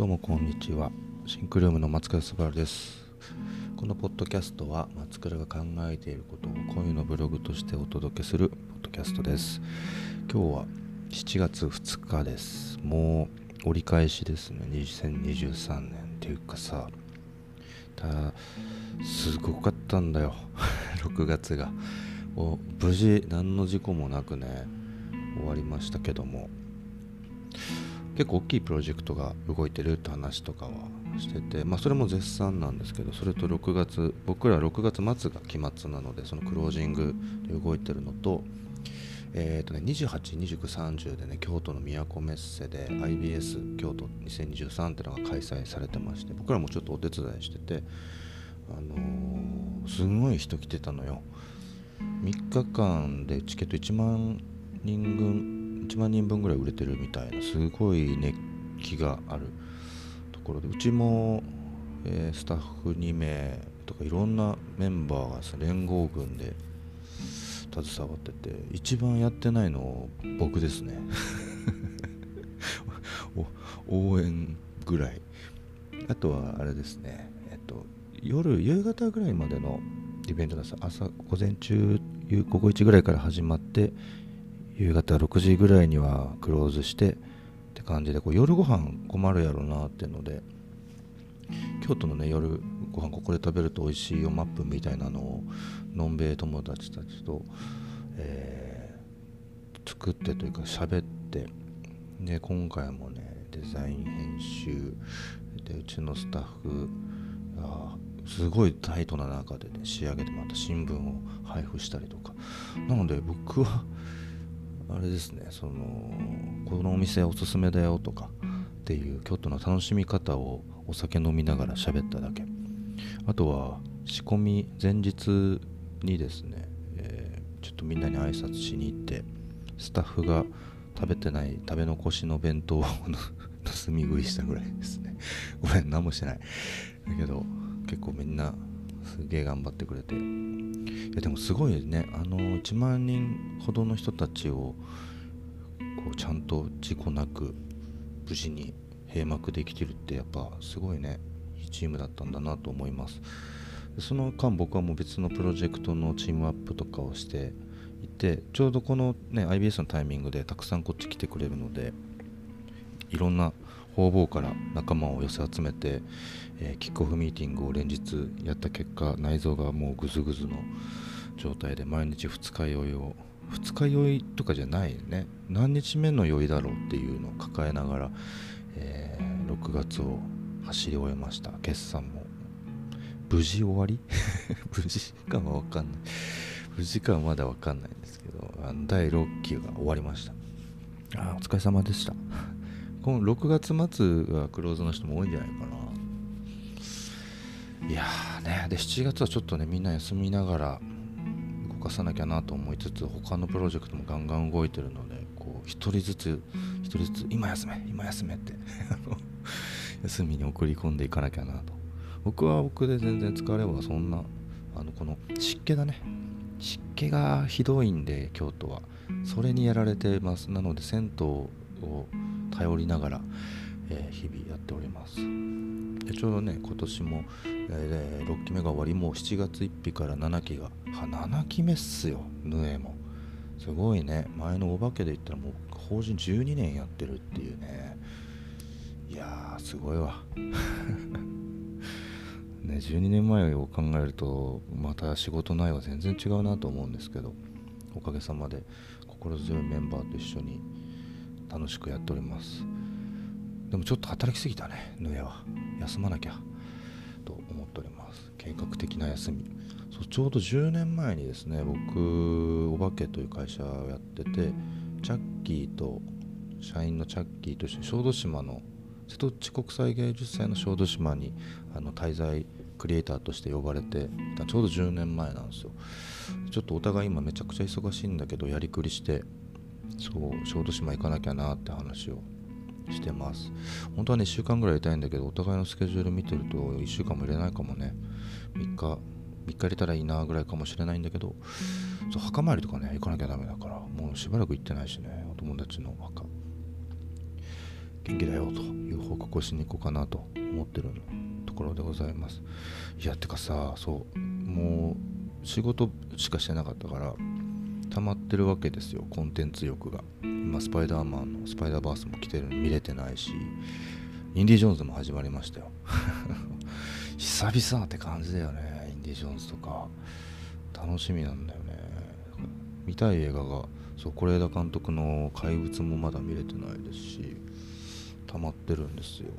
どうもこんにちは。シンクルームの松倉すばるです。このポッドキャストは松倉が考えていることを恋のブログとしてお届けするポッドキャストです。今日は7月2日です。もう折り返しですね。2023年っていうかさ。たすごかったんだよ。6月が。無事何の事故もなくね終わりましたけども。結構大きいプロジェクトが動いてるって話とかはしてて、まあ、それも絶賛なんですけどそれと6月僕ら6月末が期末なのでそのクロージングで動いてるのと,、えーとね、28、29、30でね京都の都メッセで IBS 京都2023っていうのが開催されてまして僕らもちょっとお手伝いしてて、あのー、すごい人来てたのよ。3日間でチケット1万人分1万人分ぐらい売れてるみたいなすごい熱気があるところでうちも、えー、スタッフ2名とかいろんなメンバーがさ連合軍で携わってて一番やってないの僕ですね。応援ぐらい。あとはあれですね。えっと夜夕方ぐらいまでのイベントです。朝午前中午後1ぐらいから始まって夕方6時ぐらいにはクローズしてって感じでこう夜ご飯困るやろなっていうので京都のね夜ご飯ここで食べると美味しいよマップみたいなのをのんべえ友達たちと、えー、作ってというか喋ってで今回もねデザイン編集でうちのスタッフがすごいタイトな中でね仕上げてまた新聞を配布したりとか。なので僕はあれですねそのこのお店おすすめだよとかっていう京都の楽しみ方をお酒飲みながら喋っただけ。あとは仕込み前日にですね、えー、ちょっとみんなに挨拶しに行ってスタッフが食べてない食べ残しの弁当を 盗み食いしたぐらいですね。ごめん何もしてない。だけど結構みんなすげえ頑張ってくれて。いやでもすごいね。あの1万人ほどの人たちをこうちゃんと事故なく無事に閉幕できてるってやっぱすごいね。いいチームだったんだなと思います。その間僕はもう別のプロジェクトのチームアップとかをしていてちょうどこのね IBS のタイミングでたくさんこっち来てくれるのでいろんな方々から仲間を寄せ集めて、えー、キックオフミーティングを連日やった結果内臓がもうぐずぐずの状態で毎日二日酔いを二日酔いとかじゃないね。何日目の酔いだろうっていうのを抱えながら、えー、6月を走り終えました。決算も。無事終わり？無事かは分かんない。無事かはまだ分かんないんですけど第6期が終わりました。あお疲れ様でした。この6月末がクローズの人も多いんじゃないかな。いやねで7月はちょっとねみんな休みながら動かさなきゃなと思いつつ他のプロジェクトもガンガン動いてるのでこう1人ずつ1人ずつ今休め今休めって 休みに送り込んでいかなきゃなと。僕は僕で全然疲れはそんなあのこの湿気だね。湿気がひどいんで京都は。それにやられてます。なので銭湯を頼りながら、えー、日々やっております。でちょうどね今年も、えー、6期目が終わりもう7月1日から7期がは7期目っすよヌエも。すごいね前のお化けで言ったらもう法人12年やってるっていうね。いやーすごいわ。ね、12年前を考えるとまた仕事内容は全然違うなと思うんですけどおかげさまで心強いメンバーと一緒に楽しくやっております。でもちょっと働きすぎたね。ヌエは。休まなきゃ。と思っております。計画的な休み。そうちょうど10年前にですね僕お化けという会社をやっててチャッキーと社員のチャッキーとして小豆島の瀬戸内国際芸術祭の小豆島にあの滞在クリエイターとして呼ばれてちょうど10年前なんですよ。ちょっとお互い今めちゃくちゃ忙しいんだけどやりくりしてそう小豆島行かなきゃなって話をしてます。本当はね1週間ぐらいいたいんだけどお互いのスケジュール見てると1週間も入れないかもね。3日3日入れたらいいなぐらいかもしれないんだけどそう墓参りとかね行かなきゃダメだからもうしばらく行ってないしねお友達の墓。元気だよという報告をしに行こうかなと思ってるところでございます。いやてかさそうもう仕事しかしてなかったから溜まってるわけですよコンテンツ欲が。今スパイダーマンのスパイダーバースも来てるの見れてないしインディ・ジョーンズも始まりましたよ。久々って感じだよねインディ・ジョーンズとか。楽しみなんだよね。見たい映画がそう是枝監督の「怪物」もまだ見れてないですし溜まってるんですよ。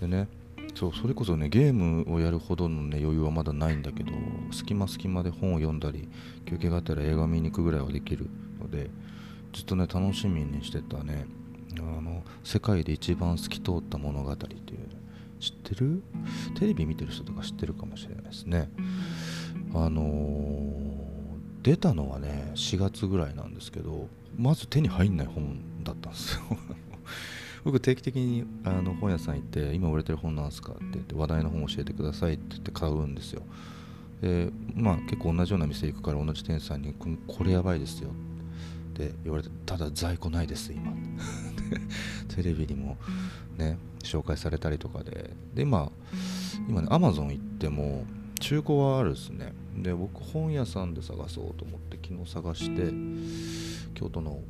でねそうそれこそねゲームをやるほどの、ね、余裕はまだないんだけど隙間隙間で本を読んだり休憩があったら映画見に行くぐらいはできるのでずっとね楽しみにしてたねあの世界で一番透き通った物語っていう知ってる？テレビ見てる人とか知ってるかもしれないですね。あのー、出たのはね4月ぐらいなんですけどまず手に入んない本だったんですよ。僕定期的にあの本屋さん行って今売れてる本なんすかって言って話題の本教えてくださいって言って買うんですよ。でまあ結構同じような店行くから同じ店員さんにこれやばいですよって言われてただ在庫ないです今。テレビにもね紹介されたりとかで。で今今ねアマゾン行っても中古はあるですね。で僕本屋さんで探そうと思って昨日探して京都の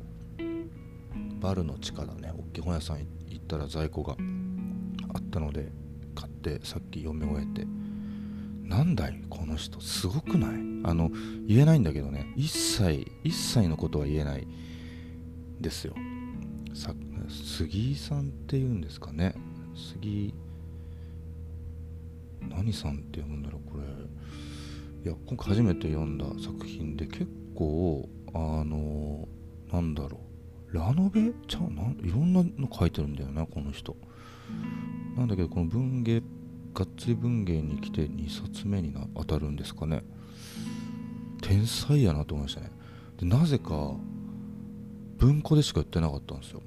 バルの地下だね。大きい本屋さん行ったら在庫があったので買ってさっき読み終えて。なんだいこの人。すごくない？あの言えないんだけどね。一切一切のことは言えない。ですよ。さ杉井さんっていうんですかね。杉何さんって読むんだろうこれ。いや今回初めて読んだ作品で結構あのなんだろう。ラノベ？ちゃう？ないろんなの書いてるんだよなこの人。なんだけどこの文芸がっつり文芸に来て2冊目にな当たるんですかね。天才やなと思いましたね。でなぜか文庫でしか売ってなかったんですよ。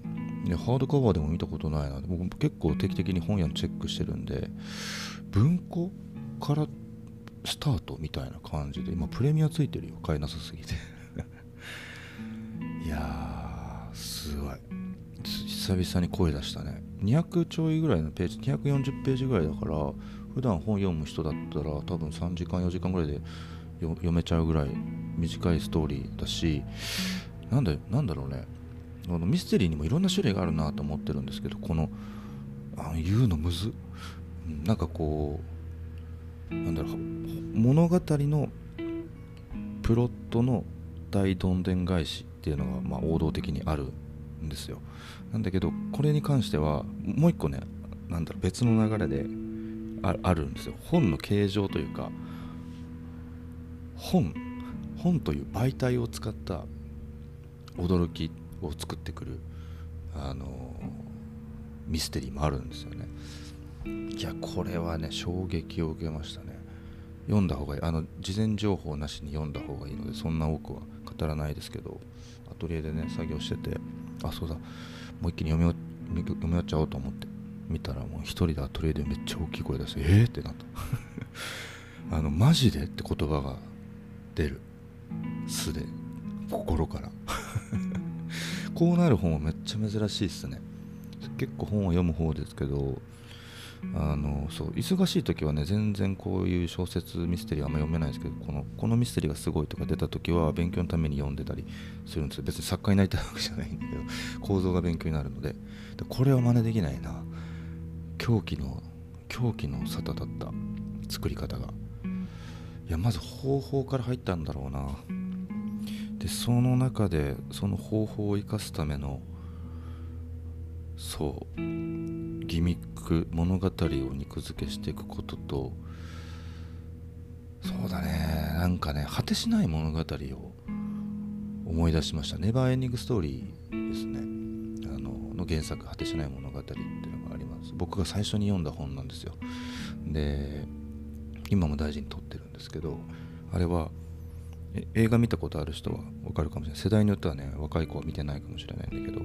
でハードカバーでも見たことないな僕結構定期的に本屋のチェックしてるんで文庫からスタートみたいな感じで今プレミアついてるよ。買えなさすぎて。いやすごい。久々に声出したね。200ちょいぐらいのページ240ページぐらいだから普段本読む人だったら多分3時間4時間ぐらいで読めちゃうぐらい短いストーリーだしなんだなんだろうね。あのミステリーにもいろんな種類があるなと思ってるんですけどこのあ言うのむず。なんかこうなんだろう物語のプロットの大どんでん返しっていうのがまあ王道的にあるんですよ。なんだけどこれに関してはもう一個ねなんだろう別の流れであるんですよ。本の形状というか本本という媒体を使った驚きを作ってくるあのミステリーもあるんですよね。いやこれはね衝撃を受けましたね。読んだ方がいい。あの事前情報なしに読んだ方がいいのでそんな多くは語らないですけど。アトリエでね作業しててあそうだもう一気に読み読み終わっちゃおうと思って見たらもう一人でアトリエでめっちゃ大きい声出してえーってなった。あのマジでって言葉が出る。素で。心から。こうなる本はめっちゃ珍しいっすね。結構本を読む方ですけどあのそう忙しい時はね全然こういう小説ミステリーあんま読めないんですけどこのこのミステリーがすごいとか出た時は勉強のために読んでたりするんですよ。別に作家になりたいわけじゃないんだけど構造が勉強になるのででこれは真似できないな。狂気の狂気の沙汰だった作り方が。いやまず方法から入ったんだろうな。でその中でその方法を生かすためのそう。ギミック物語を肉付けしていくこととそうだね。なんかね果てしない物語を思い出しました。ネバーエンディングストーリーですね。あのの原作果てしない物語っていうのがあります。僕が最初に読んだ本なんですよ。で今も大事に取ってるんですけどあれは映画見たことある人は分かるかもしれない。世代によってはね若い子は見てないかもしれないんだけど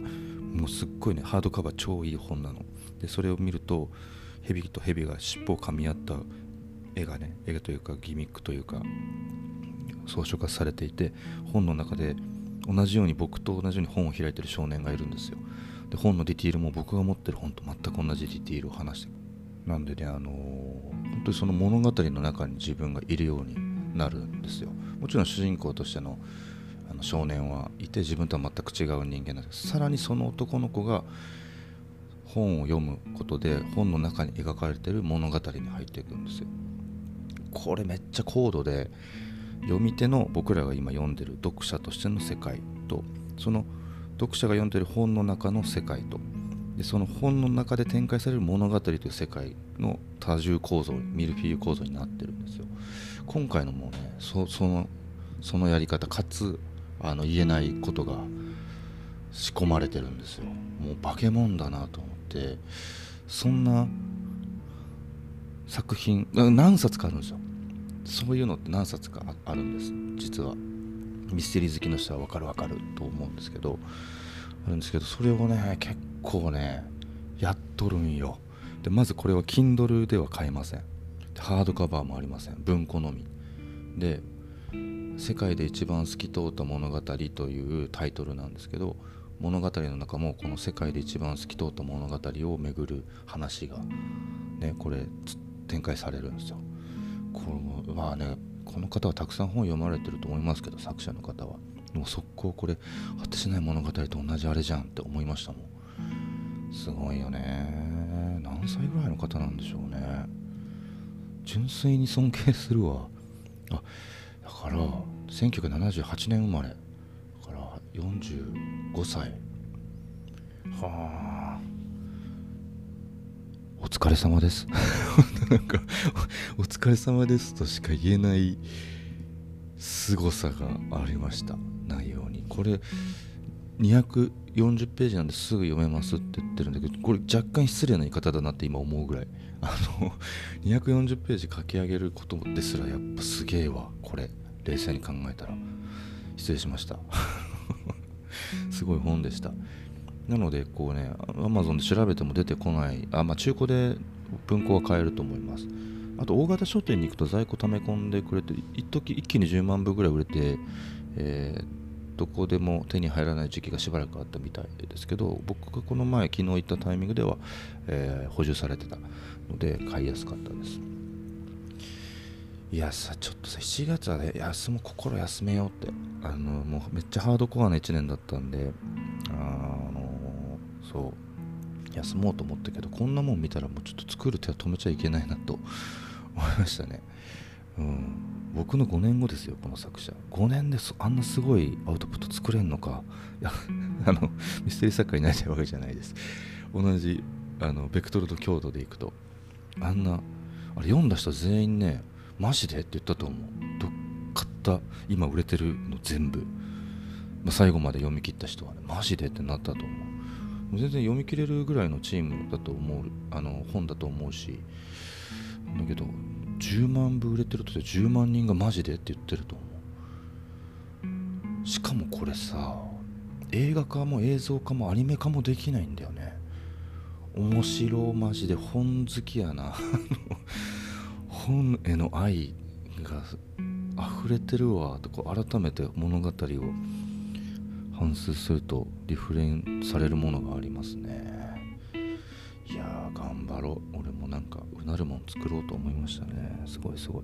もうすっごいねハードカバー超いい本なの。でそれを見ると蛇と蛇が尻尾を噛み合った絵がね絵というかギミックというか装飾化されていて本の中で同じように僕と同じように本を開いてる少年がいるんですよ。で本のディティールも僕が持ってる本と全く同じディティールを話してなんでねあのー、本当にその物語の中に自分がいるようになるんですよ。もちろん主人公としてのの少年はいて自分とは全く違う人間なんです。さらにその男の子が本を読むことで本の中に描かれてる物語に入っていくんですよ。これめっちゃ高度で読み手の僕らが今読んでる読者としての世界とその読者が読んでる本の中の世界とでその本の中で展開される物語という世界の多重構造ミルフィーユ構造になってるんですよ。今回のもうねそのそのやり方かつあの言えないことが仕込まれてるんですよ。もう化け物だなと思って。そんな作品何冊かあるんですよ。そういうのって何冊かあるんです。実はミステリー好きの人は分かる分かると思うんですけど。あるんですけどそれをね結構ねやっとるんよ。でまずこれは Kindle では買えません。ハードカバーもありません。文庫のみ。で「世界で一番透き通った物語」というタイトルなんですけど物語の中もこの世界で一番透き通った物語を巡る話がねこれ展開されるんですよ。このまあねこの方はたくさん本読まれてると思いますけど作者の方は。でも速攻これ果てしない物語と同じあれじゃんって思いましたもん。すごいよね。何歳ぐらいの方なんでしょうね。純粋に尊敬するわ。あだから1978年生まれ。だから45歳。はあ。お疲れ様です。なんかお疲れ様ですとしか言えない凄さがありました。内容に。これ240ページなんですぐ読めますって言ってるんだけどこれ若干失礼な言い方だなって今思うぐらい。あの240ページ書き上げることですらやっぱすげえわ。これ冷静に考えたら。失礼しました。すごい本でした。なのでこうね Amazon で調べても出てこない。あ、まあ、中古で文庫は買えると思います。あと大型書店に行くと在庫溜め込んでくれて一時一気に10万部ぐらい売れて、えー、どこでも手に入らない時期がしばらくあったみたいですけど僕がこの前昨日行ったタイミングでは、えー、補充されてたので買いやすかったです。いやさちょっとさ7月はね休も心休めようって。あのもうめっちゃハードコアな1年だったんであのそう休もうと思ったけどこんなもん見たらもうちょっと作る手は止めちゃいけないなと思いましたね。うん。僕の5年後ですよこの作者。5年であんなすごいアウトプット作れんのか。いや あのミステリー作家になりたいわけじゃないです。同じあのベクトルと強度でいくと。あんなあれ読んだ人全員ねマジで？って言ったと思う。どっ買った？今売れてるの全部、まあ、最後まで読み切った人はねマジで？ってなったと思う全然読み切れるぐらいのチームだと思うあの本だと思うし。だけど10万部売れてると10万人がマジでって言ってると思う。しかもこれさ映画化も映像化もアニメ化もできないんだよね。面白マジで本好きやな。本への愛が溢れてるわ。とこ改めて物語を反芻するとリフレインされるものがありますね。いやー頑張ろう。俺もなんかうなるもん作ろうと思いましたね。すごいすごい。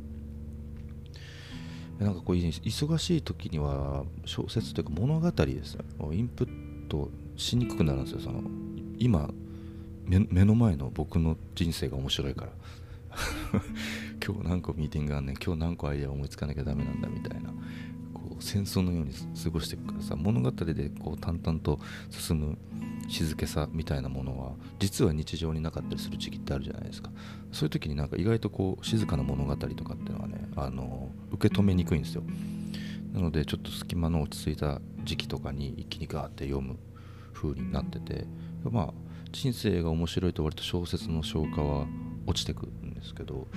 なんかこう忙しい時には小説というか物語ですよ。インプットしにくくなるんですよ。その今目の前の僕の人生が面白いから。今日何個ミーティングあんねん。今日何個アイデア思いつかなきゃダメなんだみたいな。戦争のように過ごしていくからさ物語でこう淡々と進む静けさみたいなものは実は日常になかったりする時期ってあるじゃないですか。そういう時になんか意外とこう静かな物語とかっていうのはねあの受け止めにくいんですよ。なのでちょっと隙間の落ち着いた時期とかに一気にガーって読む風になっててまあ人生が面白いと割と小説の消化は落ちてくんですけど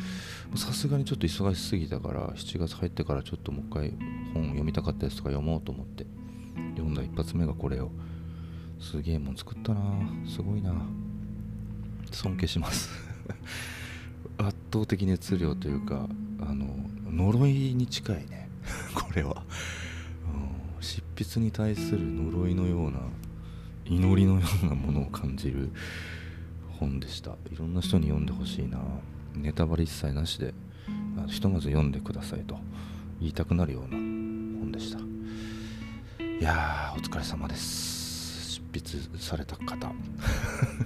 さすがにちょっと忙しすぎたから7月入ってからちょっともう一回本読みたかったやつとか読もうと思って読んだ一発目がこれを。すげえもん作ったな。すごいな。尊敬します。圧倒的熱量というかあの呪いに近いね。これは、うん、執筆に対する呪いのような祈りのようなものを感じる本でした。いろんな人に読んでほしいな。ネタバレ一切なしでひとまず読んでくださいと言いたくなるような本でした。いやーお疲れ様です。執筆された方。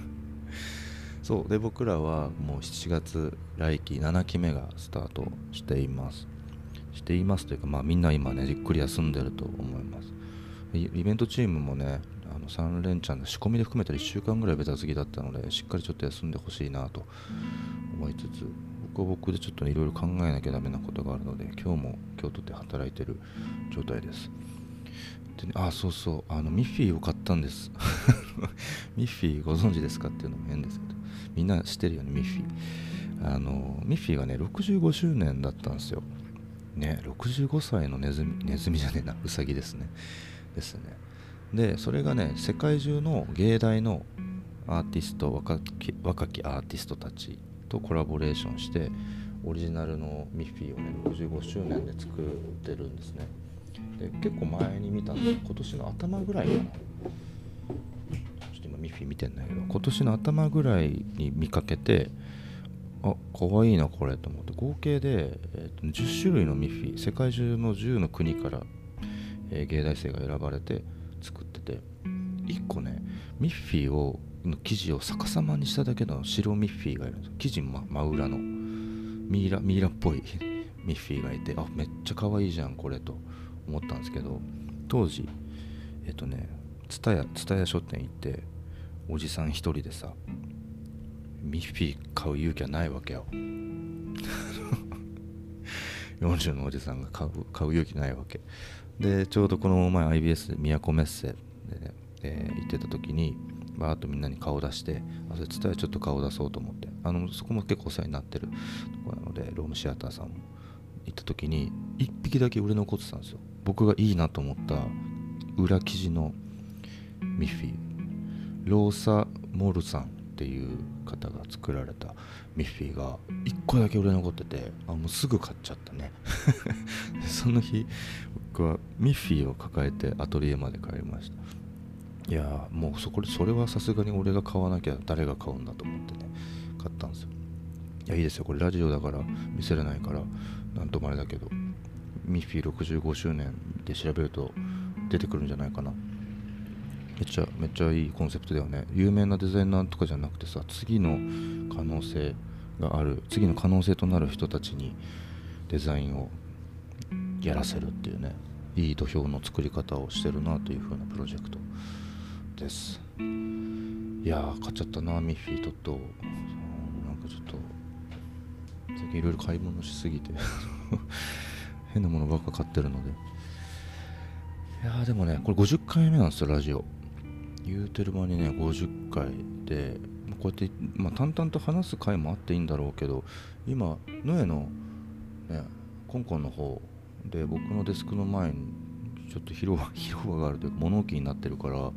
そうで僕らはもう7月来期7期目がスタートしています。していますというかまあみんな今ねじっくり休んでると思います。イベントチームもねあの3連チャンで仕込みで含めたら1週間ぐらいベタつきだったのでしっかりちょっと休んでほしいなと思いつつ僕は僕でちょっといろいろ考えなきゃダメなことがあるので今日も京都で働いてる状態です。で、ね、あそうそうあのミッフィーを買ったんです。ミッフィーご存知ですかっていうのも変ですけどみんな知ってるよねミッフィー。あのミッフィーがね65周年だったんですよ。ね65歳のネズミネズミじゃねえなウサギですね。ですね。でそれがね世界中の芸大のアーティスト若き若きアーティストたちとコラボレーションしてオリジナルのミッフィーをね65周年で作ってるんですね。で結構前に見たんです今年の頭ぐらいかな。ちょっと今ミッフィー見てんだけど今年の頭ぐらいに見かけてあかわいいなこれと思って合計で、えー、と10種類のミッフィー世界中の10の国から、えー、芸大生が選ばれて作ってて1個ねミッフィーをの生地を逆さまにしただけの白ミッフィーがいるんです生地真真裏の。ミイラミイラっぽい ミッフィーがいてあめっちゃ可愛いじゃんこれと思ったんですけど当時えっとね蔦屋蔦屋書店行っておじさん一人でさミッフィー買う勇気はないわけよ。40のおじさんが買う買う勇気ないわけ。でちょうどこの前 IBS で都メッセでね、えー、行ってた時にバーッとみんなに顔出してあそれ伝えちょっと顔出そうと思って。あのそこも結構お世話になってるとこなのでロームシアターさんも行った時に1匹だけ売れ残ってたんですよ。僕がいいなと思った裏生地のミッフィー。ローサ・モルさん。っていう方が作られたミッフィーが1個だけ売れ残っててあもうすぐ買っちゃったね。その日僕はミッフィーを抱えてアトリエまで帰りました。いやもうそこでそれはさすがに俺が買わなきゃ誰が買うんだと思ってね買ったんですよ。いやいいですよ。これラジオだから見せれないからなんともあれだけどミッフィー65周年で調べると出てくるんじゃないかな。めっちゃめっちゃいいコンセプトだよね。有名なデザイナーとかじゃなくてさ次の可能性がある次の可能性となる人たちにデザインをやらせるっていうね。いい土俵の作り方をしてるなという風なプロジェクトです。いやー買っちゃったなミッフィーとっと。なんかちょっと最近いろいろ買い物しすぎて。変なものばっか買ってるので。いやでもねこれ50回目なんですよラジオ。言うてる間にね50回でこうやって、まあ、淡々と話す回もあっていいんだろうけど今ノエの、ね、コンコンの方で僕のデスクの前にちょっと広場 広場があるというか物置になってるから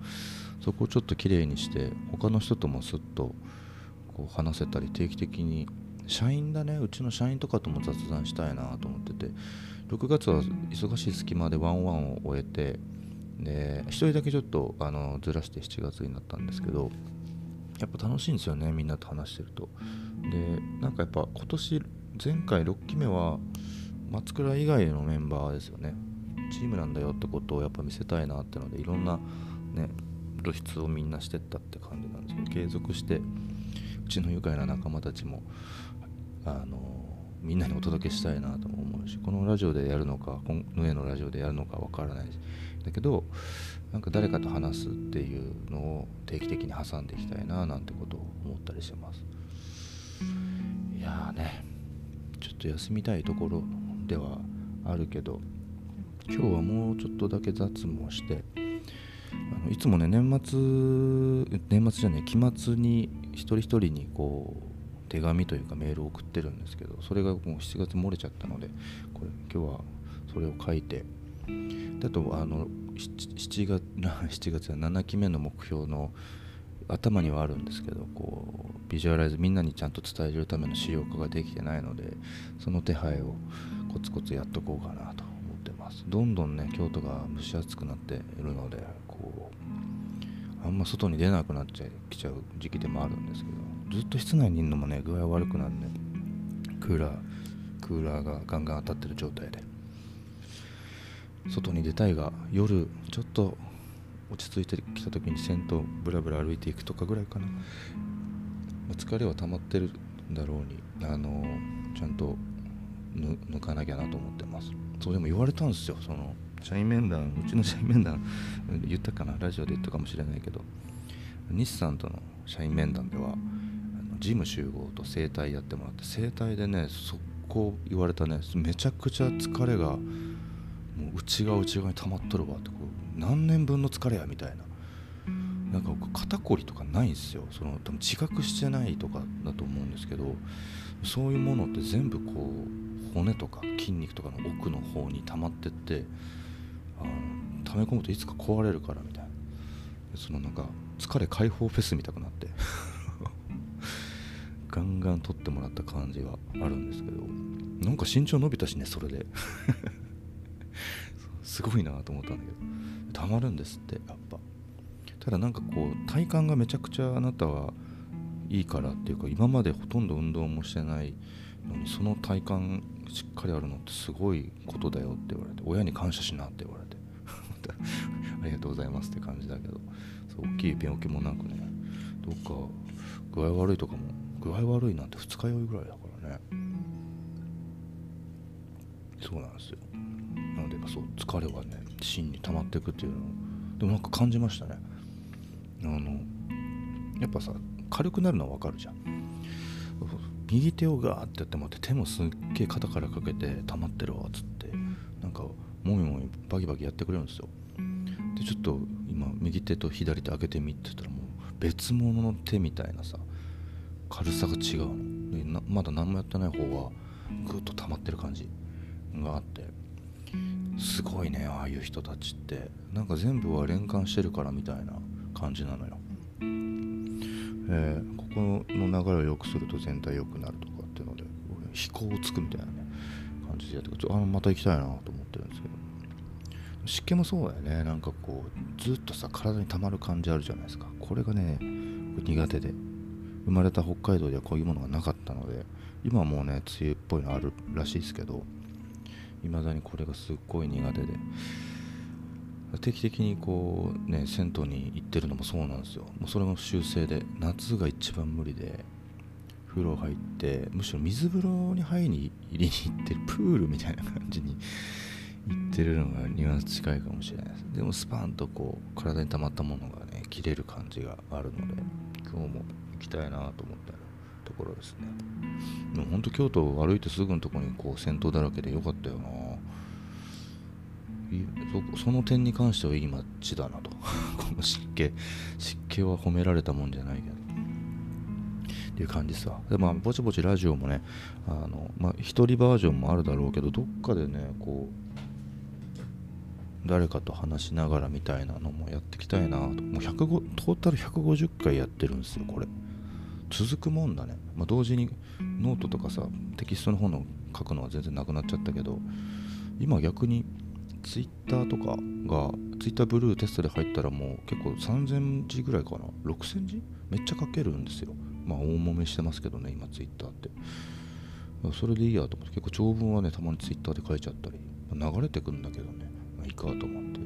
そこをちょっときれいにして他の人ともすっとこう話せたり定期的に社員だねうちの社員とかとも雑談したいなと思ってて6月は忙しい隙間でワンワンを終えてで1人だけちょっとあのずらして7月になったんですけどやっぱ楽しいんですよねみんなと話してると。でなんかやっぱ今年前回6期目は松倉以外のメンバーですよね。チームなんだよってことをやっぱ見せたいなってのでいろんなね露出をみんなしてったって感じなんですけど継続してうちの愉快な仲間たちもあのみんなにお届けしたいなと思うしこのラジオでやるのかこの上のラジオでやるのかわからないし。だけどなんか誰かと話すっていうのを定期的に挟んでいきたいななんてことを思ったりしてます。いやーねちょっと休みたいところではあるけど今日はもうちょっとだけ雑務をしてあのいつもね年末年末じゃね期末に一人一人にこう手紙というかメールを送ってるんですけどそれがもう7月漏れちゃったのでこれ今日はそれを書いてあとあの 7, 月 7月は7期目の目標の頭にはあるんですけどこうビジュアライズみんなにちゃんと伝えるための仕様化ができてないのでその手配をコツコツやっとこうかなと思ってます。ますどんどんね京都が蒸し暑くなっているのでこうあんま外に出なくなっちゃきちゃう時期でもあるんですけどずっと室内にいるのもね具合悪くなるんでクーラークーラーがガンガン当たってる状態で。外に出たいが夜ちょっと落ち着いてきた時に銭湯ブラブラ歩いていくとかぐらいかな、まあ、疲れは溜まってるんだろうにあのちゃんと抜かなきゃなと思ってます。そうでも言われたんですよ。その社員面談うちの社員面談言ったかな？ラジオで言ったかもしれないけど。日産との社員面談ではあの事務集合と整体やってもらって整体でね速攻言われたねめちゃくちゃ疲れがもう内側内側に溜まっとるわってこう何年分の疲れやみたいな。なんか肩こりとかないんですよ。その多分自覚してないとかだと思うんですけどそういうものって全部こう骨とか筋肉とかの奥の方に溜まってってあの溜め込むといつか壊れるからみたいな。そのなんか疲れ解放フェスみたくなって。ガンガン取ってもらった感じはあるんですけどなんか身長伸びたしねそれで。すごいなと思ったんだけど。たまるんですってやっぱ。ただなんかこう体幹がめちゃくちゃあなたはいいからっていうか今までほとんど運動もしてないのにその体幹しっかりあるのってすごいことだよって言われて親に感謝しなって言われて。ありがとうございますって感じだけどそう大きい病気もなくねどっか具合悪いとかも具合悪いなんて二日酔いぐらいだからね。そうなんですよ。なのでそう疲れはね芯に溜まっていくっていうのをでもなんか感じましたね。あのやっぱさ軽くなるのはわかるじゃん。右手をガーってやってもらって手もすっげえ肩からかけて溜まってるわっつってなんかもみもみバキバキやってくれるんですよ。でちょっと今右手と左手開けてみって言ったらもう別物の手みたいなさ軽さが違うの。まだ何もやってない方はぐっと溜まってる感じがあって。すごいねああいう人たちって。なんか全部は連関してるからみたいな感じなのよ、えー、ここの流れを良くすると全体良くなるとかっていうので飛行をつくみたいなね感じでやってくる。あまた行きたいなと思ってるんですけど。湿気もそうだよね。なんかこうずっとさ体に溜まる感じあるじゃないですか。これがね苦手で。生まれた北海道ではこういうものがなかったので今はもうね梅雨っぽいのあるらしいですけど未だにこれがすっごい苦手で定期的にこうね銭湯に行ってるのもそうなんですよ。もうそれも習性で夏が一番無理で風呂入ってむしろ水風呂に入りに入りに行ってるプールみたいな感じに 行ってるのがニュアンス近いかもしれないです。でもスパンとこう体に溜まったものがね切れる感じがあるので今日もきたいなと思ったところですね。でも本当京都を歩いてすぐのとこにこう銭湯だらけでよかったよな。その点に関してはいい街だなと。この湿気湿気は褒められたもんじゃないけど。っていう感じさ。でまあぼちぼちラジオもねあのまあ一人バージョンもあるだろうけどどっかでねこう誰かと話しながらみたいなのもやっていきたいなと。もう105トータル150回やってるんですよこれ。続くもんだね、まあ、同時にノートとかさテキストの方の書くのは全然なくなっちゃったけど今逆にツイッターとかがツイッターブルーテストで入ったらもう結構3000字ぐらいかな。6000字？めっちゃ書けるんですよ。まあ大揉めしてますけどね今ツイッターって。それでいいやと思って。結構長文はねたまにツイッターで書いちゃったり。流れてくんだけどね、まあ、いいかと思って。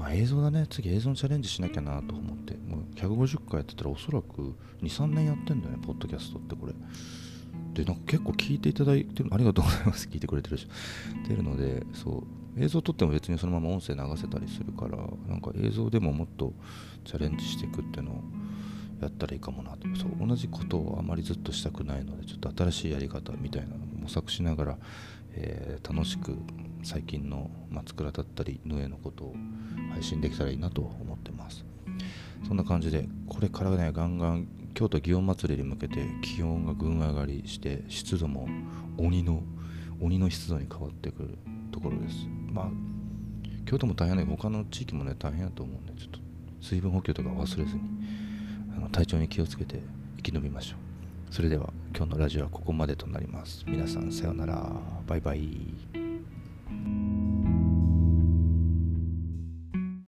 まあ映像だね。次映像のチャレンジしなきゃなと思って。もう150回やってたらおそらく23年やってんだよねポッドキャストってこれ。でなんか結構聞いていただいてありがとうございます。聞いてくれてるし。てるのでそう。映像撮っても別にそのまま音声流せたりするからなんか映像でももっとチャレンジしていくっていうのをやったらいいかもなと。そう。同じことをあまりずっとしたくないのでちょっと新しいやり方みたいなのも模索しながら、えー、楽しく最近の松倉だったりヌエのことを配信できたらいいなと思ってます。そんな感じでこれからねガンガン京都祇園祭りに向けて気温がぐん上がりして湿度も鬼の鬼の湿度に変わってくるところです。まあ京都も大変だけど他の地域もね大変だと思うんでちょっと水分補給とか忘れずにあの体調に気をつけて生き延びましょう。それでは今日のラジオはここまでとなります。皆さんさようなら。バイバイ。